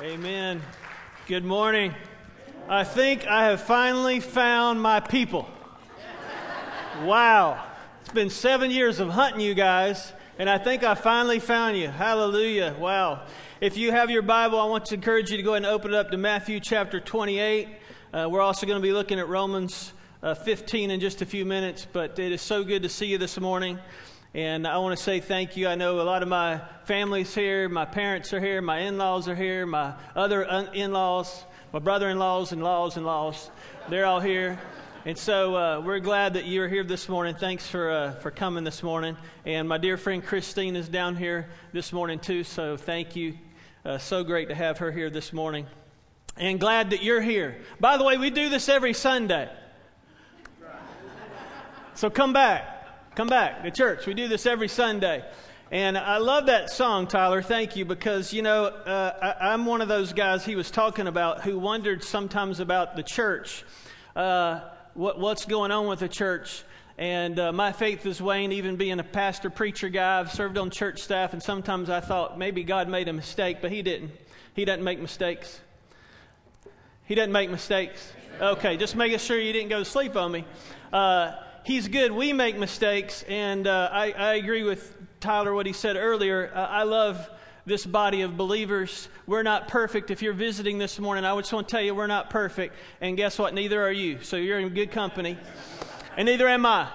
Amen. Good morning. I think I have finally found my people. Wow. It's been seven years of hunting you guys, and I think I finally found you. Hallelujah. Wow. If you have your Bible, I want to encourage you to go ahead and open it up to Matthew chapter 28. Uh, we're also going to be looking at Romans uh, 15 in just a few minutes, but it is so good to see you this morning. And I want to say thank you. I know a lot of my family's here. My parents are here. My in laws are here. My other in laws, my brother in laws and laws and laws, they're all here. And so uh, we're glad that you're here this morning. Thanks for, uh, for coming this morning. And my dear friend Christine is down here this morning too. So thank you. Uh, so great to have her here this morning. And glad that you're here. By the way, we do this every Sunday. So come back. Come back to church. We do this every Sunday. And I love that song, Tyler. Thank you, because, you know, uh, I, am one of those guys he was talking about who wondered sometimes about the church, uh, what, what's going on with the church. And uh, my faith is Wayne, even being a pastor, preacher guy. I've served on church staff, and sometimes I thought maybe God made a mistake, but He didn't. He doesn't make mistakes. He doesn't make mistakes. Okay, just making sure you didn't go to sleep on me. Uh, he's good. We make mistakes, and uh, I, I, agree with Tyler what he said earlier. Uh, I love this body of believers. We're not perfect. If you're visiting this morning, I just want to tell you we're not perfect. And guess what? Neither are you. So you're in good company, and neither am I.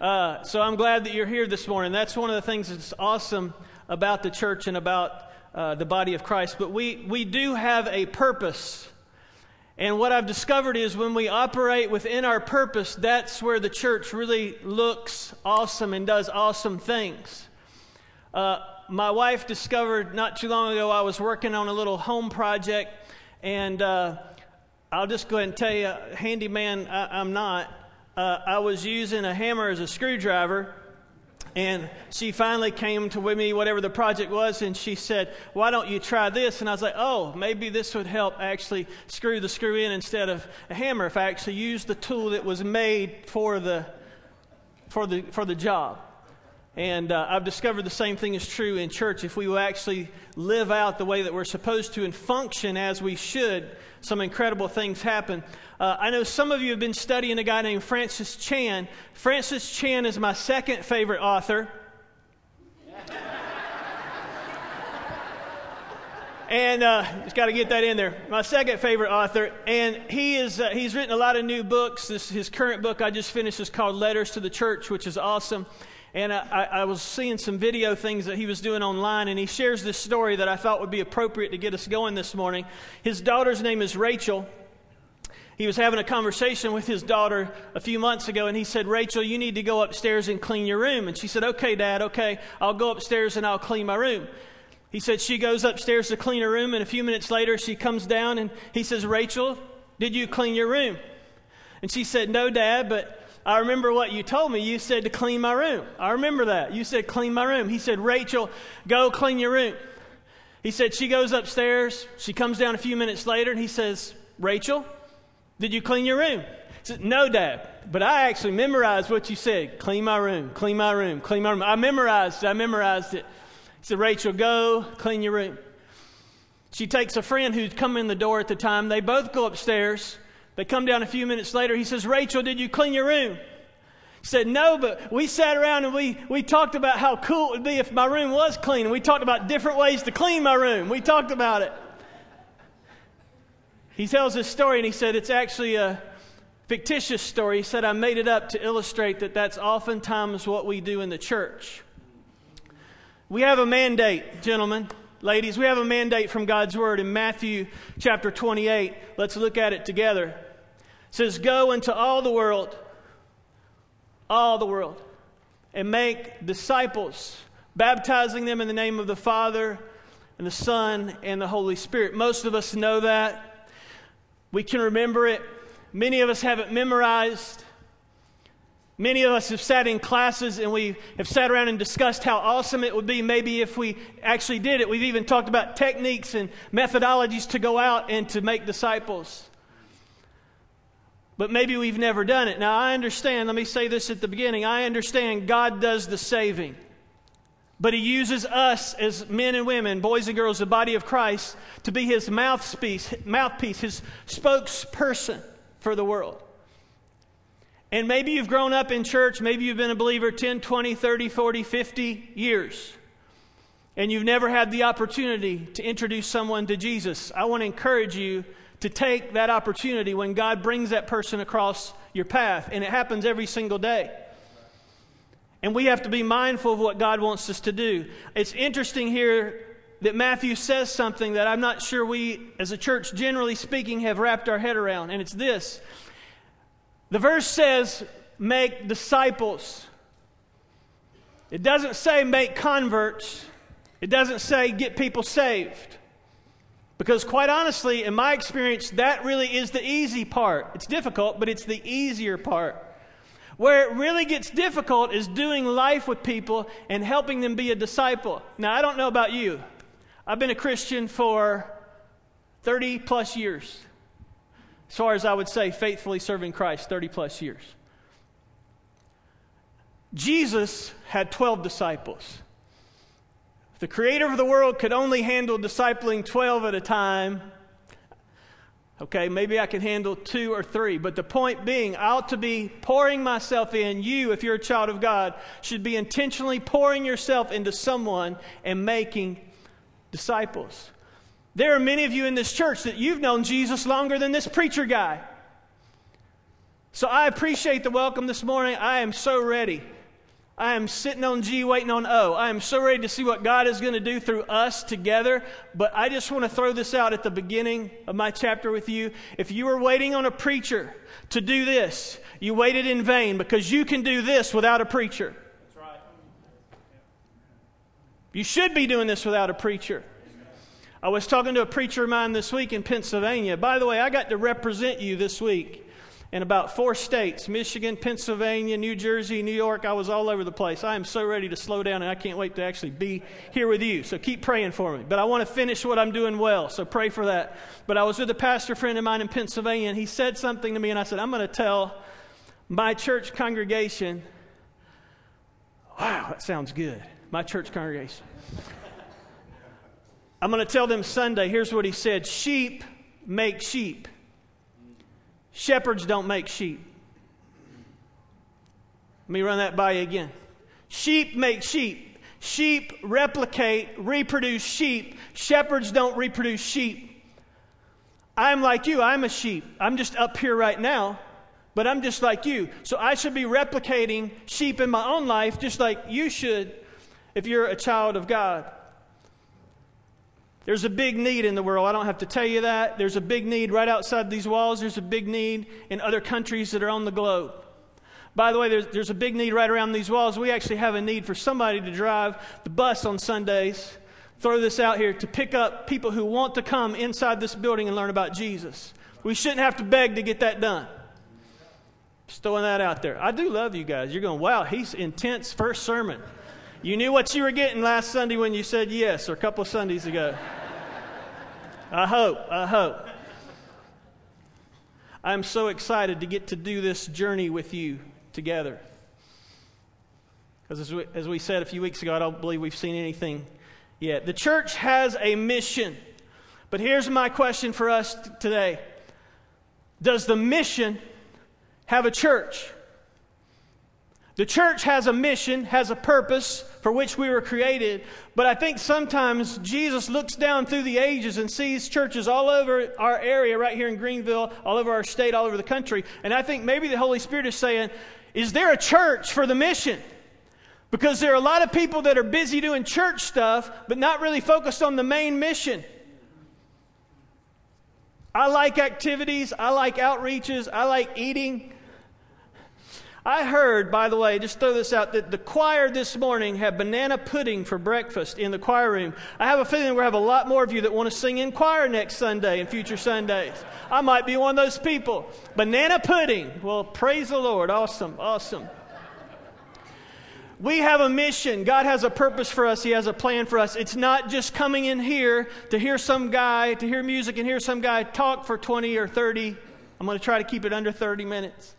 Uh, so I'm glad that you're here this morning. That's one of the things that's awesome about the church and about uh, the body of Christ. But we, we do have a purpose. And what I've discovered is when we operate within our purpose, that's where the church really looks awesome and does awesome things. Uh, my wife discovered not too long ago I was working on a little home project, and uh, I'll just go ahead and tell you, handyman, I, am not. Uh, I was using a hammer as a screwdriver and she finally came to with me, whatever the project was, and she said, Why don't you try this? And I was like, Oh, maybe this would help actually screw the screw in instead of a hammer if I actually used the tool that was made for the, for the, for the job. And uh, I've discovered the same thing is true in church. If we will actually live out the way that we're supposed to and function as we should, some incredible things happen. Uh, I know some of you have been studying a guy named Francis Chan. Francis Chan is my second favorite author. and uh, just got to get that in there. My second favorite author, and he is uh, he's written a lot of new books. This his current book I just finished is called Letters to the Church, which is awesome. And I, I, was seeing some video things that he was doing online, and he shares this story that I thought would be appropriate to get us going this morning. His daughter's name is Rachel, he was having a conversation with his daughter a few months ago, and he said, Rachel, you need to go upstairs and clean your room. And she said, Okay, Dad, okay, I'll go upstairs and I'll clean my room. He said, She goes upstairs to clean her room, and a few minutes later, she comes down and he says, Rachel, did you clean your room? And she said, No, Dad, but I remember what you told me. You said to clean my room. I remember that. You said, Clean my room. He said, Rachel, go clean your room. He said, She goes upstairs. She comes down a few minutes later, and he says, Rachel, did you clean your room? Said, no, Dad. But I actually memorized what you said. Clean my room, clean my room, clean my room. I memorized it. I memorized it. He said, Rachel, go clean your room. She takes a friend who's come in the door at the time. They both go upstairs. They come down a few minutes later. He says, Rachel, did you clean your room? He said, No, but we sat around and we, we talked about how cool it would be if my room was clean. And we talked about different ways to clean my room. We talked about it. He tells this story and he said it's actually a fictitious story. He said, I made it up to illustrate that that's oftentimes what we do in the church. We have a mandate, gentlemen, ladies, we have a mandate from God's Word in Matthew chapter 28. Let's look at it together. Says, Go into all the world, all the world, and make disciples, baptizing them in the name of the Father and the Son and the Holy Spirit. Most of us know that. We can remember it. Many of us have it memorized. Many of us have sat in classes and we have sat around and discussed how awesome it would be maybe if we actually did it. We've even talked about techniques and methodologies to go out and to make disciples. But maybe we've never done it. Now, I understand, let me say this at the beginning I understand God does the saving. But he uses us as men and women, boys and girls, the body of Christ, to be his mouthpiece, mouthpiece his spokesperson for the world. And maybe you've grown up in church, maybe you've been a believer 10, 20, 30, 40, 50 years, and you've never had the opportunity to introduce someone to Jesus. I want to encourage you to take that opportunity when God brings that person across your path, and it happens every single day. And we have to be mindful of what God wants us to do. It's interesting here that Matthew says something that I'm not sure we, as a church, generally speaking, have wrapped our head around, and it's this. The verse says, make disciples. It doesn't say make converts, it doesn't say get people saved. Because, quite honestly, in my experience, that really is the easy part. It's difficult, but it's the easier part. Where it really gets difficult is doing life with people and helping them be a disciple. Now, I don't know about you. I've been a Christian for 30 plus years. As far as I would say, faithfully serving Christ, 30 plus years. Jesus had 12 disciples. The creator of the world could only handle discipling 12 at a time, Okay, maybe I can handle two or three. But the point being, I ought to be pouring myself in. You, if you're a child of God, should be intentionally pouring yourself into someone and making disciples. There are many of you in this church that you've known Jesus longer than this preacher guy. So I appreciate the welcome this morning. I am so ready I am sitting on G waiting on O. I am so ready to see what God is going to do through us together. But I just want to throw this out at the beginning of my chapter with you. If you were waiting on a preacher to do this, you waited in vain because you can do this without a preacher. That's right. You should be doing this without a preacher. I was talking to a preacher of mine this week in Pennsylvania. By the way, I got to represent you this week in about four states Michigan, Pennsylvania, New Jersey, New York. I was all over the place. I am so ready to slow down, and I can't wait to actually be here with you. So keep praying for me. But I want to finish what I'm doing well, so pray for that. But I was with a pastor friend of mine in Pennsylvania, and he said something to me, and I said, I'm going to tell my church congregation. Wow, that sounds good. My church congregation. I'm going to tell them Sunday. Here's what he said Sheep make sheep. Shepherds don't make sheep. Let me run that by you again. Sheep make sheep. Sheep replicate, reproduce sheep. Shepherds don't reproduce sheep. I'm like you. I'm a sheep. I'm just up here right now, but I'm just like you. So I should be replicating sheep in my own life just like you should if you're a child of God. There's a big need in the world. I don't have to tell you that. There's a big need right outside these walls. There's a big need in other countries that are on the globe. By the way, there's, there's a big need right around these walls. We actually have a need for somebody to drive the bus on Sundays. Throw this out here to pick up people who want to come inside this building and learn about Jesus. We shouldn't have to beg to get that done. Just throwing that out there. I do love you guys. You're going, wow, he's intense first sermon. You knew what you were getting last Sunday when you said yes, or a couple Sundays ago. I hope, I hope. I'm so excited to get to do this journey with you together. Because as we, as we said a few weeks ago, I don't believe we've seen anything yet. The church has a mission. But here's my question for us t- today Does the mission have a church? The church has a mission, has a purpose for which we were created, but I think sometimes Jesus looks down through the ages and sees churches all over our area, right here in Greenville, all over our state, all over the country, and I think maybe the Holy Spirit is saying, Is there a church for the mission? Because there are a lot of people that are busy doing church stuff, but not really focused on the main mission. I like activities, I like outreaches, I like eating. I heard, by the way, just throw this out, that the choir this morning had banana pudding for breakfast in the choir room. I have a feeling we're going to have a lot more of you that want to sing in choir next Sunday and future Sundays. I might be one of those people. Banana pudding. Well, praise the Lord. Awesome, awesome. We have a mission. God has a purpose for us. He has a plan for us. It's not just coming in here to hear some guy, to hear music and hear some guy talk for 20 or 30. I'm going to try to keep it under 30 minutes.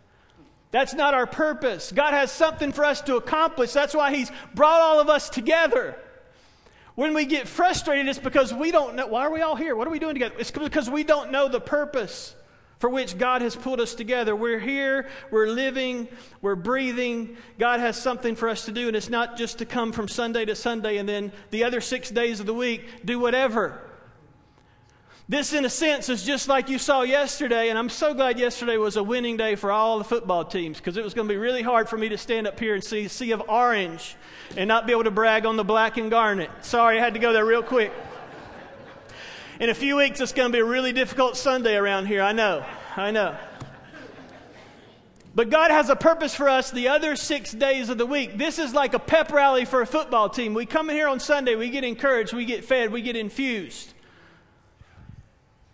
That's not our purpose. God has something for us to accomplish. That's why He's brought all of us together. When we get frustrated, it's because we don't know. Why are we all here? What are we doing together? It's because we don't know the purpose for which God has pulled us together. We're here, we're living, we're breathing. God has something for us to do, and it's not just to come from Sunday to Sunday and then the other six days of the week do whatever. This, in a sense, is just like you saw yesterday, and I'm so glad yesterday was a winning day for all the football teams because it was going to be really hard for me to stand up here and see sea of orange and not be able to brag on the black and garnet. Sorry, I had to go there real quick. In a few weeks, it's going to be a really difficult Sunday around here. I know. I know. But God has a purpose for us the other six days of the week. This is like a pep rally for a football team. We come in here on Sunday, we get encouraged, we get fed, we get infused.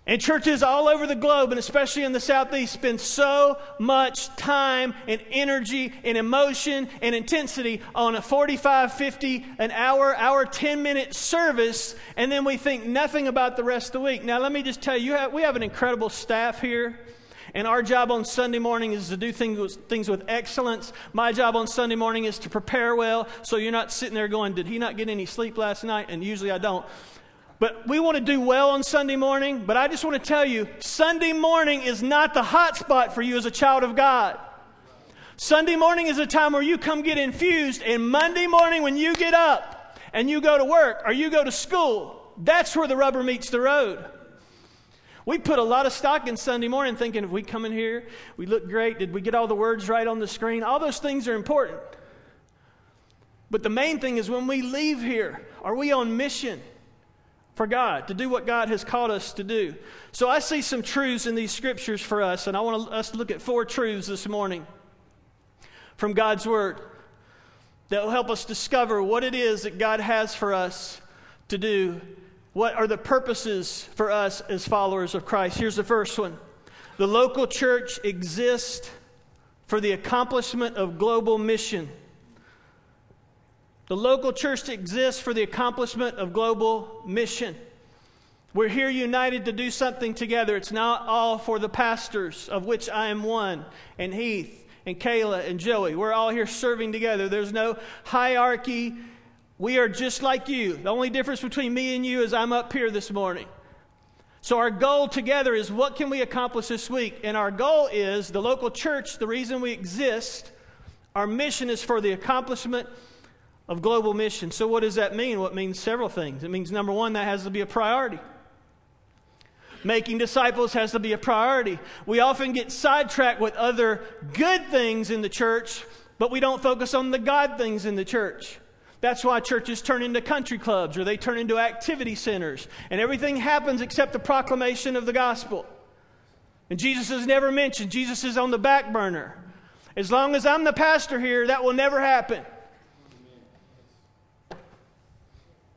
And churches all over the globe, and especially in the Southeast, spend so much time and energy and emotion and intensity on a 45, 50, an hour, hour, 10 minute service, and then we think nothing about the rest of the week. Now, let me just tell you, have, we have an incredible staff here. And our job on Sunday morning is to do things things with excellence. My job on Sunday morning is to prepare well so you're not sitting there going, Did he not get any sleep last night? And usually I don't. But we want to do well on Sunday morning. But I just want to tell you Sunday morning is not the hot spot for you as a child of God. Sunday morning is a time where you come get infused, and Monday morning, when you get up and you go to work or you go to school, that's where the rubber meets the road. We put a lot of stock in Sunday morning thinking if we come in here, we look great, did we get all the words right on the screen? All those things are important. But the main thing is when we leave here, are we on mission? For God, to do what God has called us to do. So I see some truths in these scriptures for us, and I want us to look at four truths this morning from God's Word that will help us discover what it is that God has for us to do. What are the purposes for us as followers of Christ? Here's the first one The local church exists for the accomplishment of global mission. The local church exists for the accomplishment of global mission. We're here united to do something together. It's not all for the pastors, of which I am one, and Heath, and Kayla, and Joey. We're all here serving together. There's no hierarchy. We are just like you. The only difference between me and you is I'm up here this morning. So, our goal together is what can we accomplish this week? And our goal is the local church, the reason we exist, our mission is for the accomplishment of global mission. So, what does that mean? Well, it means several things. It means, number one, that has to be a priority. Making disciples has to be a priority. We often get sidetracked with other good things in the church, but we don't focus on the God things in the church. That's why churches turn into country clubs or they turn into activity centers, and everything happens except the proclamation of the gospel. And Jesus is never mentioned, Jesus is on the back burner. As long as I'm the pastor here, that will never happen.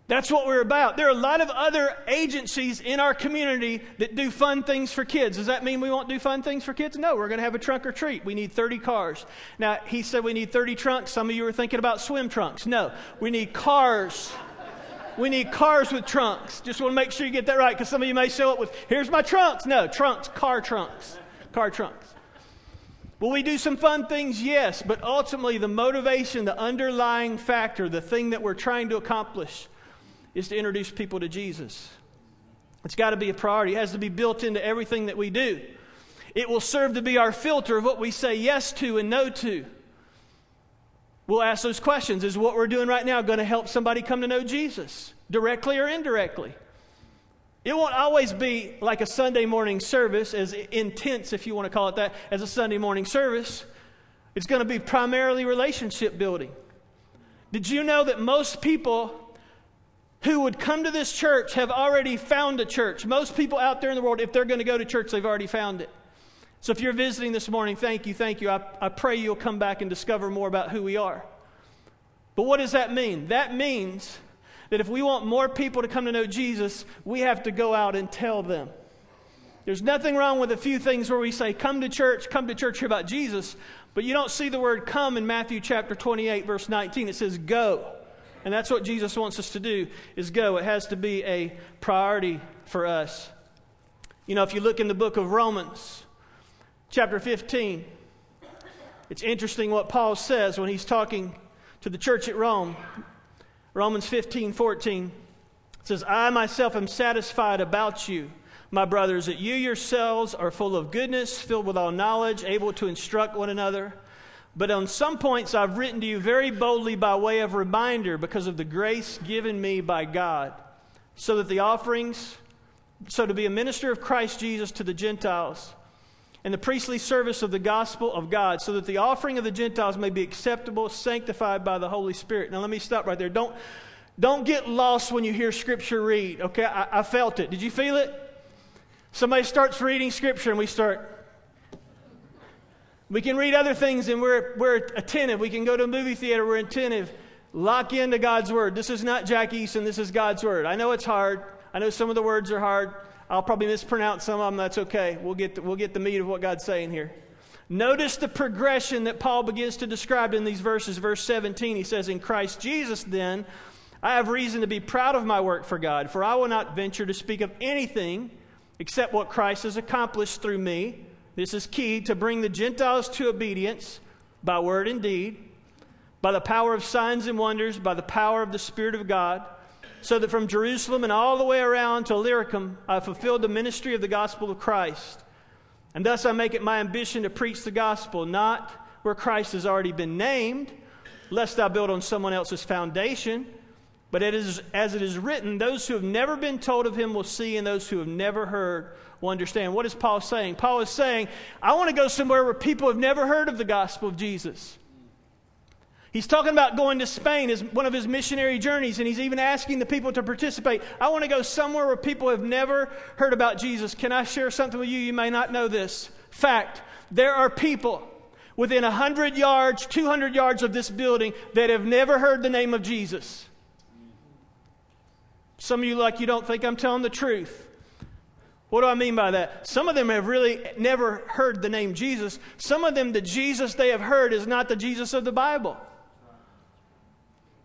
That's what we're about. There are a lot of other agencies in our community that do fun things for kids. Does that mean we won't do fun things for kids? No, we're going to have a trunk or treat. We need 30 cars. Now, he said we need 30 trunks. Some of you are thinking about swim trunks. No, we need cars. We need cars with trunks. Just want to make sure you get that right because some of you may show up with, here's my trunks. No, trunks, car trunks. Car trunks. Will we do some fun things? Yes, but ultimately, the motivation, the underlying factor, the thing that we're trying to accomplish is to introduce people to Jesus. It's got to be a priority. It has to be built into everything that we do. It will serve to be our filter of what we say yes to and no to. We'll ask those questions. Is what we're doing right now going to help somebody come to know Jesus, directly or indirectly? It won't always be like a Sunday morning service, as intense, if you want to call it that, as a Sunday morning service. It's going to be primarily relationship building. Did you know that most people who would come to this church have already found a church. Most people out there in the world, if they're going to go to church, they've already found it. So if you're visiting this morning, thank you, thank you. I, I pray you'll come back and discover more about who we are. But what does that mean? That means that if we want more people to come to know Jesus, we have to go out and tell them. There's nothing wrong with a few things where we say, come to church, come to church, hear about Jesus. But you don't see the word come in Matthew chapter 28, verse 19. It says go. And that's what Jesus wants us to do is go. It has to be a priority for us. You know, if you look in the book of Romans, chapter 15, It's interesting what Paul says when he's talking to the church at Rome. Romans 15 14 says, I myself am satisfied about you, my brothers, that you yourselves are full of goodness, filled with all knowledge, able to instruct one another. But on some points I've written to you very boldly by way of reminder because of the grace given me by God, so that the offerings, so to be a minister of Christ Jesus to the Gentiles, and the priestly service of the gospel of God, so that the offering of the Gentiles may be acceptable, sanctified by the Holy Spirit. Now let me stop right there. Don't, don't get lost when you hear Scripture read, okay? I, I felt it. Did you feel it? Somebody starts reading Scripture and we start we can read other things and we're, we're attentive. We can go to a movie theater, we're attentive. Lock into God's Word. This is not Jack Eason, this is God's Word. I know it's hard. I know some of the words are hard. I'll probably mispronounce some of them. That's okay. We'll get, the, we'll get the meat of what God's saying here. Notice the progression that Paul begins to describe in these verses. Verse 17, he says, In Christ Jesus, then, I have reason to be proud of my work for God, for I will not venture to speak of anything except what Christ has accomplished through me this is key to bring the Gentiles to obedience by word and deed, by the power of signs and wonders, by the power of the Spirit of God, so that from Jerusalem and all the way around to Illyricum I fulfilled the ministry of the gospel of Christ. And thus I make it my ambition to preach the gospel, not where Christ has already been named, lest I build on someone else's foundation. But it is, as it is written, those who have never been told of him will see, and those who have never heard will understand. What is Paul saying? Paul is saying, I want to go somewhere where people have never heard of the gospel of Jesus. He's talking about going to Spain as one of his missionary journeys, and he's even asking the people to participate. I want to go somewhere where people have never heard about Jesus. Can I share something with you? You may not know this. Fact there are people within 100 yards, 200 yards of this building that have never heard the name of Jesus. Some of you, like, you don't think I'm telling the truth. What do I mean by that? Some of them have really never heard the name Jesus. Some of them, the Jesus they have heard is not the Jesus of the Bible.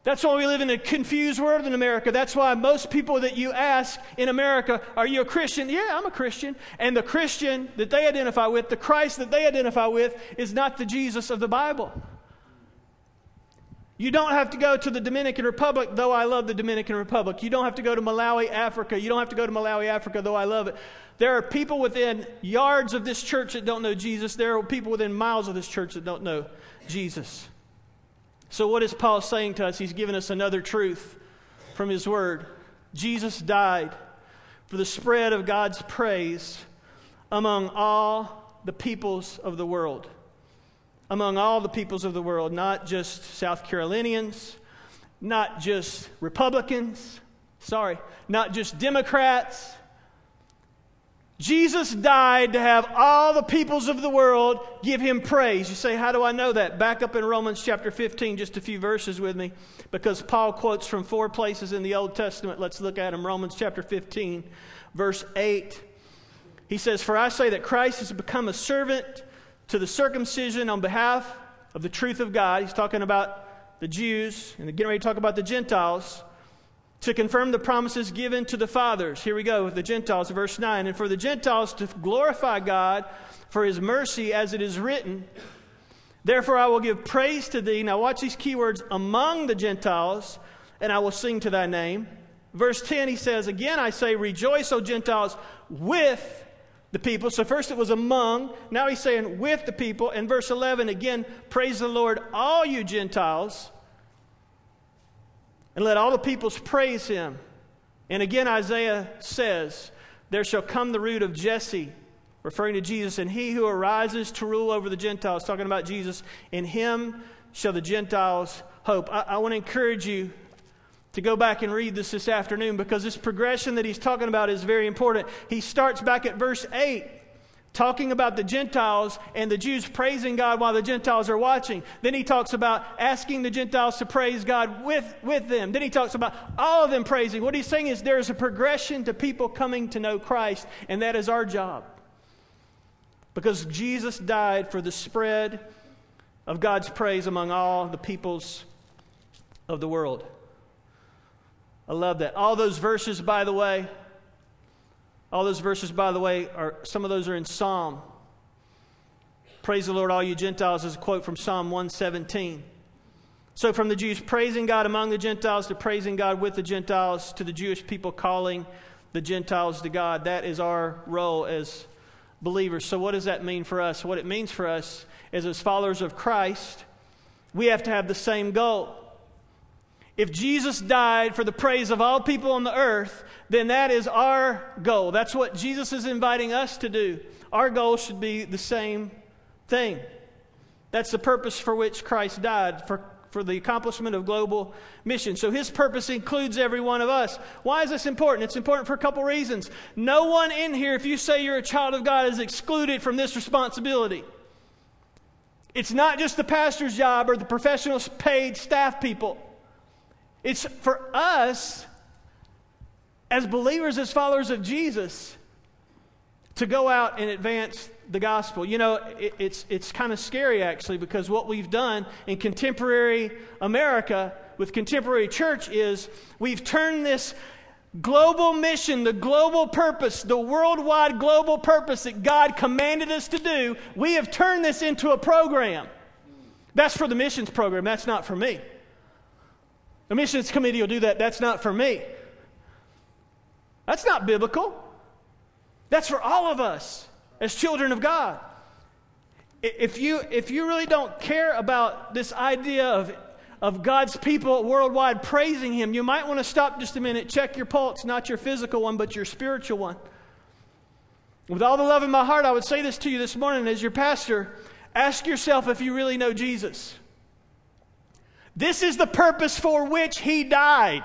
That's why we live in a confused world in America. That's why most people that you ask in America, Are you a Christian? Yeah, I'm a Christian. And the Christian that they identify with, the Christ that they identify with, is not the Jesus of the Bible. You don't have to go to the Dominican Republic, though I love the Dominican Republic. You don't have to go to Malawi, Africa. You don't have to go to Malawi, Africa, though I love it. There are people within yards of this church that don't know Jesus. There are people within miles of this church that don't know Jesus. So, what is Paul saying to us? He's given us another truth from his word. Jesus died for the spread of God's praise among all the peoples of the world among all the peoples of the world, not just South Carolinians, not just Republicans, sorry, not just Democrats. Jesus died to have all the peoples of the world give him praise. You say, How do I know that? Back up in Romans chapter 15, just a few verses with me, because Paul quotes from four places in the Old Testament. Let's look at them. Romans chapter 15, verse 8. He says, For I say that Christ has become a servant to the circumcision on behalf of the truth of God. He's talking about the Jews and getting ready to talk about the Gentiles to confirm the promises given to the fathers. Here we go with the Gentiles, verse 9. And for the Gentiles to glorify God for his mercy, as it is written, Therefore I will give praise to thee. Now watch these keywords among the Gentiles, and I will sing to thy name. Verse 10, he says, Again I say, Rejoice, O Gentiles, with the people. So first it was among, now he's saying with the people. In verse 11, again, praise the Lord, all you Gentiles, and let all the peoples praise him. And again, Isaiah says, There shall come the root of Jesse, referring to Jesus, and he who arises to rule over the Gentiles, talking about Jesus, in him shall the Gentiles hope. I, I want to encourage you to go back and read this this afternoon because this progression that he's talking about is very important. He starts back at verse 8 talking about the Gentiles and the Jews praising God while the Gentiles are watching. Then he talks about asking the Gentiles to praise God with, with them. Then he talks about all of them praising. What he's saying is there's a progression to people coming to know Christ, and that is our job. Because Jesus died for the spread of God's praise among all the peoples of the world. I love that. All those verses, by the way, all those verses, by the way, are some of those are in Psalm. Praise the Lord, all you Gentiles, is a quote from Psalm 117. So, from the Jews praising God among the Gentiles to praising God with the Gentiles to the Jewish people calling the Gentiles to God, that is our role as believers. So, what does that mean for us? What it means for us is, as followers of Christ, we have to have the same goal. If Jesus died for the praise of all people on the earth, then that is our goal. That's what Jesus is inviting us to do. Our goal should be the same thing. That's the purpose for which Christ died, for, for the accomplishment of global mission. So his purpose includes every one of us. Why is this important? It's important for a couple reasons. No one in here, if you say you're a child of God, is excluded from this responsibility. It's not just the pastor's job or the professional paid staff people. It's for us, as believers, as followers of Jesus, to go out and advance the gospel. You know, it, it's, it's kind of scary actually because what we've done in contemporary America with contemporary church is we've turned this global mission, the global purpose, the worldwide global purpose that God commanded us to do, we have turned this into a program. That's for the missions program, that's not for me. The missions committee will do that. That's not for me. That's not biblical. That's for all of us as children of God. If you, if you really don't care about this idea of, of God's people worldwide praising Him, you might want to stop just a minute, check your pulse, not your physical one, but your spiritual one. With all the love in my heart, I would say this to you this morning as your pastor ask yourself if you really know Jesus. This is the purpose for which he died.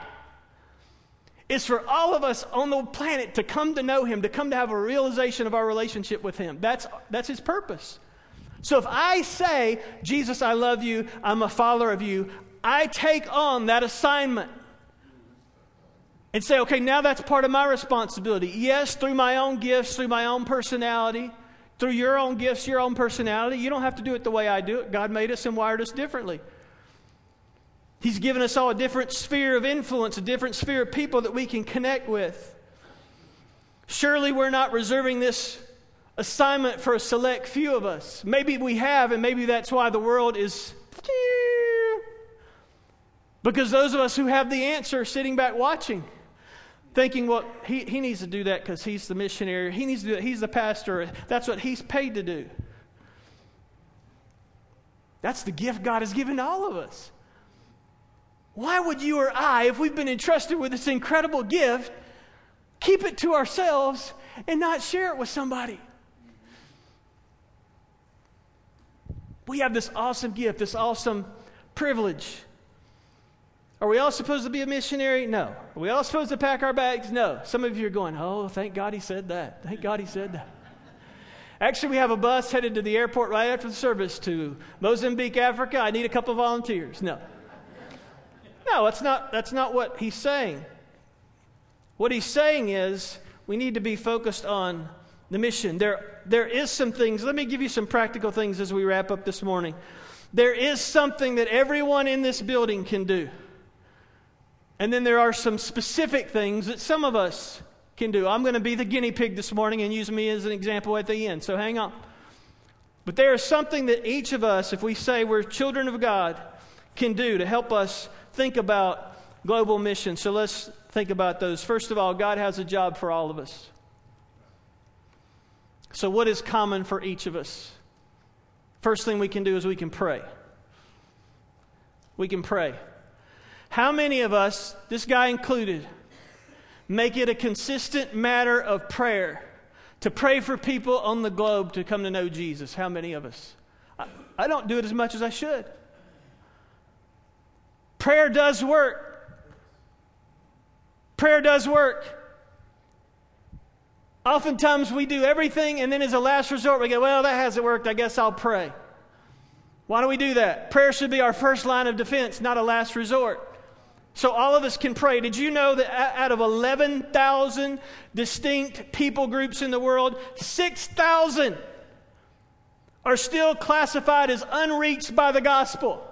It's for all of us on the planet to come to know him, to come to have a realization of our relationship with him. That's, that's his purpose. So if I say, Jesus, I love you, I'm a follower of you, I take on that assignment and say, okay, now that's part of my responsibility. Yes, through my own gifts, through my own personality, through your own gifts, your own personality. You don't have to do it the way I do it. God made us and wired us differently. He's given us all a different sphere of influence, a different sphere of people that we can connect with. Surely we're not reserving this assignment for a select few of us. Maybe we have, and maybe that's why the world is. Because those of us who have the answer are sitting back watching, thinking, well, he, he needs to do that because he's the missionary. He needs to do it. He's the pastor. That's what he's paid to do. That's the gift God has given all of us. Why would you or I, if we've been entrusted with this incredible gift, keep it to ourselves and not share it with somebody? We have this awesome gift, this awesome privilege. Are we all supposed to be a missionary? No. Are we all supposed to pack our bags? No. Some of you are going, oh, thank God he said that. Thank God he said that. Actually, we have a bus headed to the airport right after the service to Mozambique, Africa. I need a couple volunteers. No. No, that's not, that's not what he's saying. What he's saying is we need to be focused on the mission. There, there is some things, let me give you some practical things as we wrap up this morning. There is something that everyone in this building can do. And then there are some specific things that some of us can do. I'm going to be the guinea pig this morning and use me as an example at the end, so hang on. But there is something that each of us, if we say we're children of God, can do to help us think about global mission. So let's think about those. First of all, God has a job for all of us. So, what is common for each of us? First thing we can do is we can pray. We can pray. How many of us, this guy included, make it a consistent matter of prayer to pray for people on the globe to come to know Jesus? How many of us? I, I don't do it as much as I should. Prayer does work. Prayer does work. Oftentimes we do everything, and then as a last resort, we go, Well, that hasn't worked. I guess I'll pray. Why do we do that? Prayer should be our first line of defense, not a last resort. So all of us can pray. Did you know that out of 11,000 distinct people groups in the world, 6,000 are still classified as unreached by the gospel?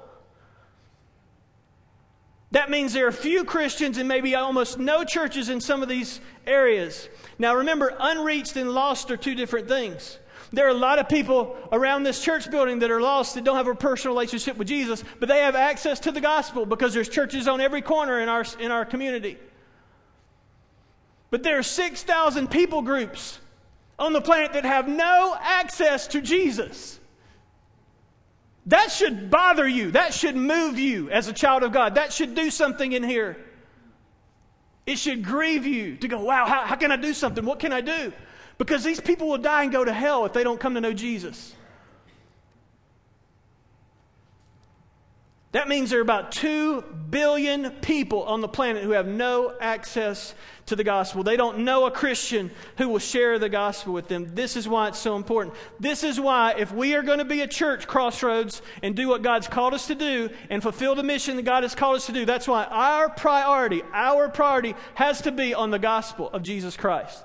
That means there are few Christians and maybe almost no churches in some of these areas. Now remember, unreached and lost are two different things. There are a lot of people around this church building that are lost that don't have a personal relationship with Jesus, but they have access to the gospel because there's churches on every corner in our, in our community. But there are 6,000 people groups on the planet that have no access to Jesus. That should bother you. That should move you as a child of God. That should do something in here. It should grieve you to go, wow, how, how can I do something? What can I do? Because these people will die and go to hell if they don't come to know Jesus. That means there are about 2 billion people on the planet who have no access to the gospel. They don't know a Christian who will share the gospel with them. This is why it's so important. This is why, if we are going to be a church, Crossroads, and do what God's called us to do and fulfill the mission that God has called us to do, that's why our priority, our priority has to be on the gospel of Jesus Christ.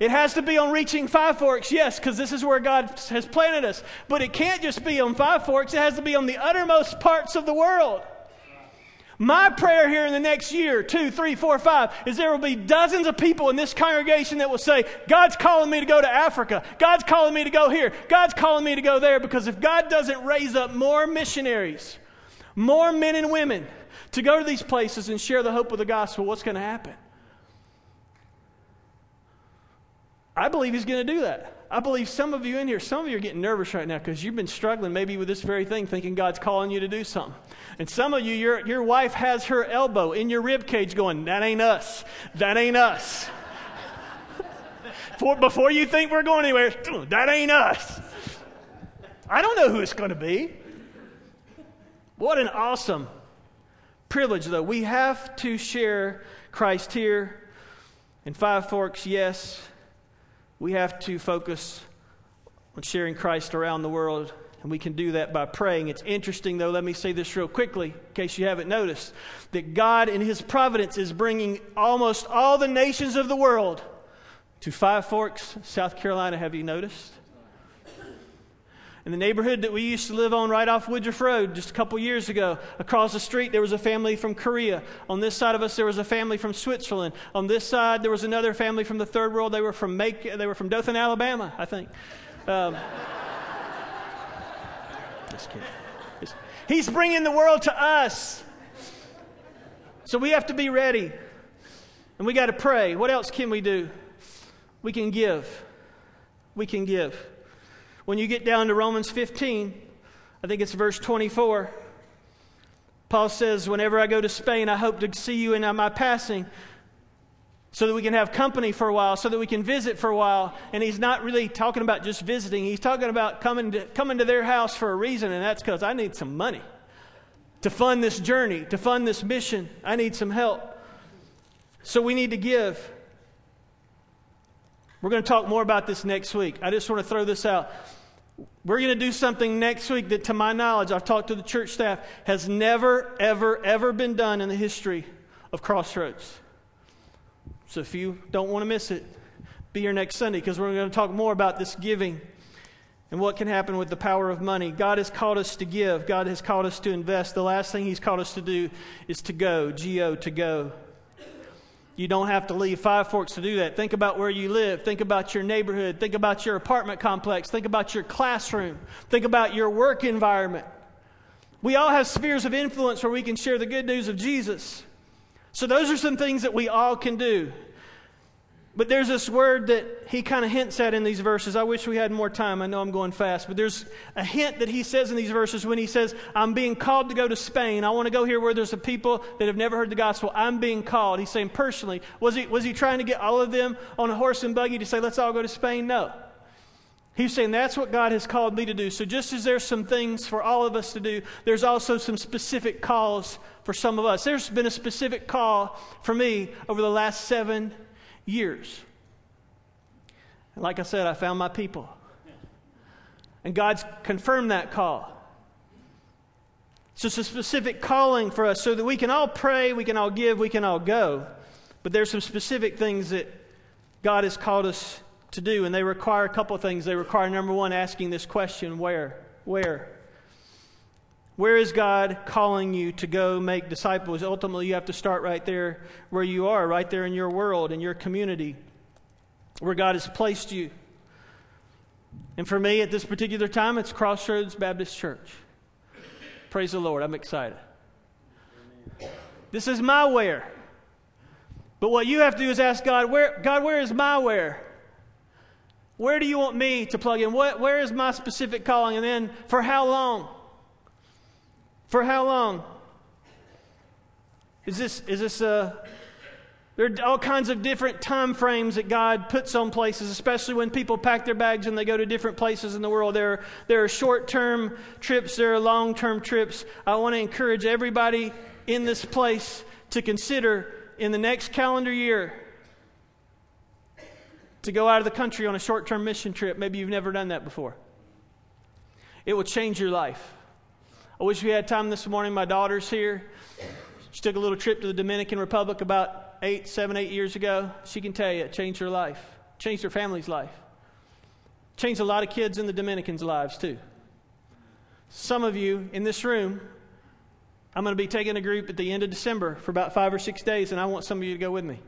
It has to be on reaching Five Forks, yes, because this is where God has planted us. But it can't just be on Five Forks, it has to be on the uttermost parts of the world. My prayer here in the next year, two, three, four, five, is there will be dozens of people in this congregation that will say, God's calling me to go to Africa. God's calling me to go here. God's calling me to go there. Because if God doesn't raise up more missionaries, more men and women to go to these places and share the hope of the gospel, what's going to happen? I believe he's going to do that. I believe some of you in here, some of you are getting nervous right now because you've been struggling maybe with this very thing, thinking God's calling you to do something. And some of you, your, your wife has her elbow in your rib cage going, That ain't us. That ain't us. For, before you think we're going anywhere, that ain't us. I don't know who it's going to be. What an awesome privilege, though. We have to share Christ here. In Five Forks, yes, we have to focus on sharing Christ around the world, and we can do that by praying. It's interesting, though, let me say this real quickly, in case you haven't noticed, that God, in His providence, is bringing almost all the nations of the world to Five Forks, South Carolina. Have you noticed? In the neighborhood that we used to live on right off Woodruff Road just a couple years ago, across the street there was a family from Korea. On this side of us there was a family from Switzerland. On this side there was another family from the third world. They were from Make, they were from Dothan, Alabama, I think. Um, just kidding. He's bringing the world to us. So we have to be ready. And we got to pray. What else can we do? We can give. We can give. When you get down to Romans 15, I think it's verse 24, Paul says, Whenever I go to Spain, I hope to see you in my passing so that we can have company for a while, so that we can visit for a while. And he's not really talking about just visiting, he's talking about coming to, coming to their house for a reason, and that's because I need some money to fund this journey, to fund this mission. I need some help. So we need to give. We're going to talk more about this next week. I just want to throw this out. We're going to do something next week that, to my knowledge, I've talked to the church staff, has never, ever, ever been done in the history of Crossroads. So if you don't want to miss it, be here next Sunday because we're going to talk more about this giving and what can happen with the power of money. God has called us to give, God has called us to invest. The last thing He's called us to do is to go, G O, to go. You don't have to leave Five Forks to do that. Think about where you live. Think about your neighborhood. Think about your apartment complex. Think about your classroom. Think about your work environment. We all have spheres of influence where we can share the good news of Jesus. So, those are some things that we all can do. But there's this word that he kind of hints at in these verses. I wish we had more time. I know I'm going fast, but there's a hint that he says in these verses when he says, I'm being called to go to Spain. I want to go here where there's a people that have never heard the gospel. I'm being called. He's saying personally. Was he, was he trying to get all of them on a horse and buggy to say, let's all go to Spain? No. He's saying that's what God has called me to do. So, just as there's some things for all of us to do, there's also some specific calls for some of us. There's been a specific call for me over the last seven years. And like I said, I found my people. And God's confirmed that call. So it's a specific calling for us so that we can all pray, we can all give, we can all go. But there's some specific things that God has called us to do, and they require a couple of things. They require, number one, asking this question where? Where? Where is God calling you to go make disciples? Ultimately, you have to start right there where you are, right there in your world, in your community, where God has placed you. And for me at this particular time, it's Crossroads Baptist Church. Praise the Lord. I'm excited. This is my where. But what you have to do is ask God, where, God, where is my where? Where do you want me to plug in? What, where is my specific calling? And then for how long? For how long? Is this, is this a, there are all kinds of different time frames that God puts on places, especially when people pack their bags and they go to different places in the world. There, there are short term trips, there are long term trips. I want to encourage everybody in this place to consider in the next calendar year to go out of the country on a short term mission trip. Maybe you've never done that before. It will change your life. I wish we had time this morning. My daughter's here. She took a little trip to the Dominican Republic about eight, seven, eight years ago. She can tell you it changed her life, changed her family's life, changed a lot of kids in the Dominicans' lives too. Some of you in this room, I'm going to be taking a group at the end of December for about five or six days, and I want some of you to go with me.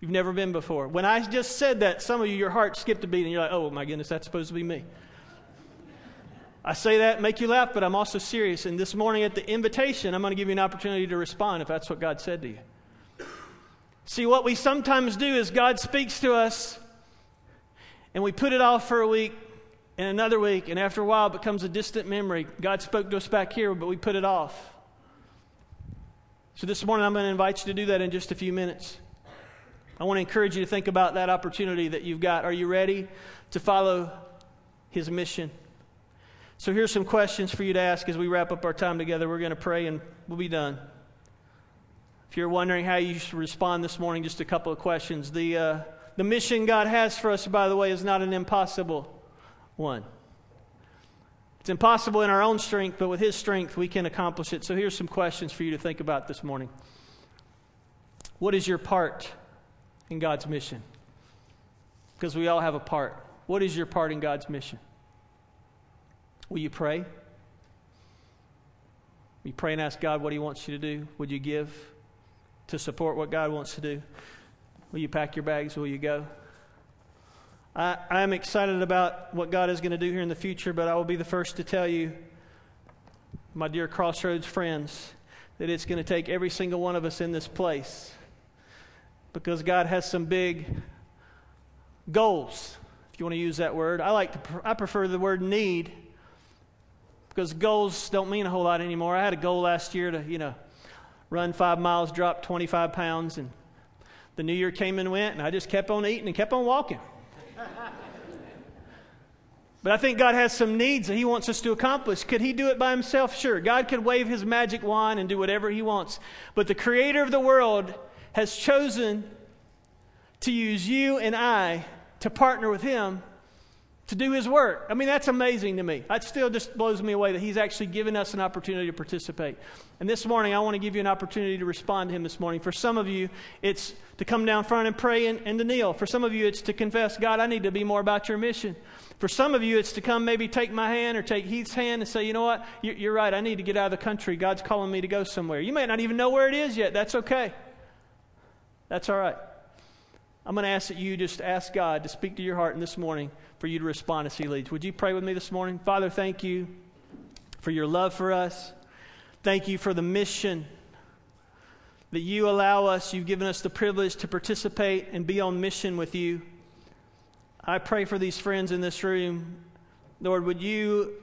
You've never been before. When I just said that, some of you, your heart skipped a beat, and you're like, oh my goodness, that's supposed to be me. I say that, make you laugh, but I'm also serious. And this morning at the invitation, I'm going to give you an opportunity to respond if that's what God said to you. See, what we sometimes do is God speaks to us, and we put it off for a week and another week, and after a while it becomes a distant memory. God spoke to us back here, but we put it off. So this morning I'm going to invite you to do that in just a few minutes. I want to encourage you to think about that opportunity that you've got. Are you ready to follow His mission? So here's some questions for you to ask as we wrap up our time together. We're going to pray and we'll be done. If you're wondering how you should respond this morning, just a couple of questions. The, uh, the mission God has for us, by the way, is not an impossible one. It's impossible in our own strength, but with His strength, we can accomplish it. So here's some questions for you to think about this morning. What is your part in God's mission? Because we all have a part. What is your part in God's mission? Will you pray? Will you pray and ask God what He wants you to do? Would you give to support what God wants to do? Will you pack your bags? Will you go? I, I'm excited about what God is going to do here in the future, but I will be the first to tell you, my dear Crossroads friends, that it's going to take every single one of us in this place because God has some big goals, if you want to use that word. I like to, I prefer the word need because goals don't mean a whole lot anymore. I had a goal last year to, you know, run five miles, drop 25 pounds, and the new year came and went, and I just kept on eating and kept on walking. But I think God has some needs that He wants us to accomplish. Could He do it by Himself? Sure. God could wave His magic wand and do whatever He wants. But the Creator of the world has chosen to use you and I to partner with Him to do His work. I mean, that's amazing to me. That still just blows me away that He's actually given us an opportunity to participate. And this morning, I want to give you an opportunity to respond to Him this morning. For some of you, it's to come down front and pray and, and to kneel. For some of you, it's to confess, God, I need to be more about your mission. For some of you, it's to come maybe take my hand or take Heath's hand and say, you know what, you're right, I need to get out of the country. God's calling me to go somewhere. You may not even know where it is yet. That's okay. That's all right. I'm going to ask that you just ask God to speak to your heart in this morning for you to respond as He leads. Would you pray with me this morning? Father, thank you for your love for us. Thank you for the mission that you allow us. You've given us the privilege to participate and be on mission with you. I pray for these friends in this room. Lord, would you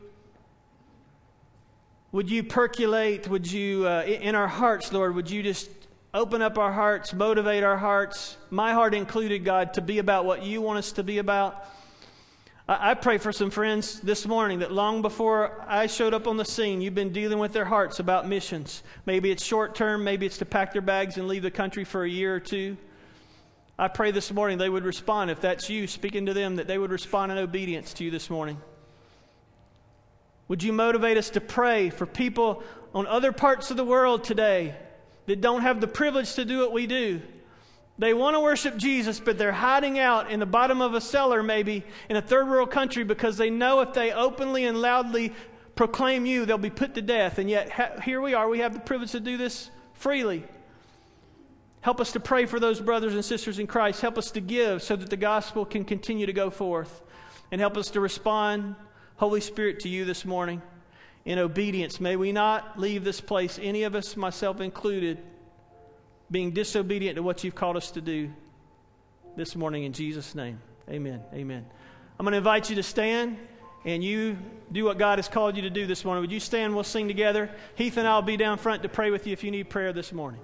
would you percolate? Would you, uh, in our hearts, Lord, would you just Open up our hearts, motivate our hearts, my heart included, God, to be about what you want us to be about. I, I pray for some friends this morning that long before I showed up on the scene, you've been dealing with their hearts about missions. Maybe it's short term, maybe it's to pack their bags and leave the country for a year or two. I pray this morning they would respond, if that's you speaking to them, that they would respond in obedience to you this morning. Would you motivate us to pray for people on other parts of the world today that don't have the privilege to do what we do. They want to worship Jesus, but they're hiding out in the bottom of a cellar, maybe in a third world country, because they know if they openly and loudly proclaim you, they'll be put to death. And yet, ha- here we are. We have the privilege to do this freely. Help us to pray for those brothers and sisters in Christ. Help us to give so that the gospel can continue to go forth. and help us to respond, Holy Spirit, to you this morning in obedience. May we not leave this place, any of us, myself included, being disobedient to what you've called us to do this morning in Jesus' name. Amen. Amen. I'm going to invite you to stand and you do what God has called you to do this morning. Would you stand? We'll sing together. Heath and I will be down front to pray with you if you need prayer this morning.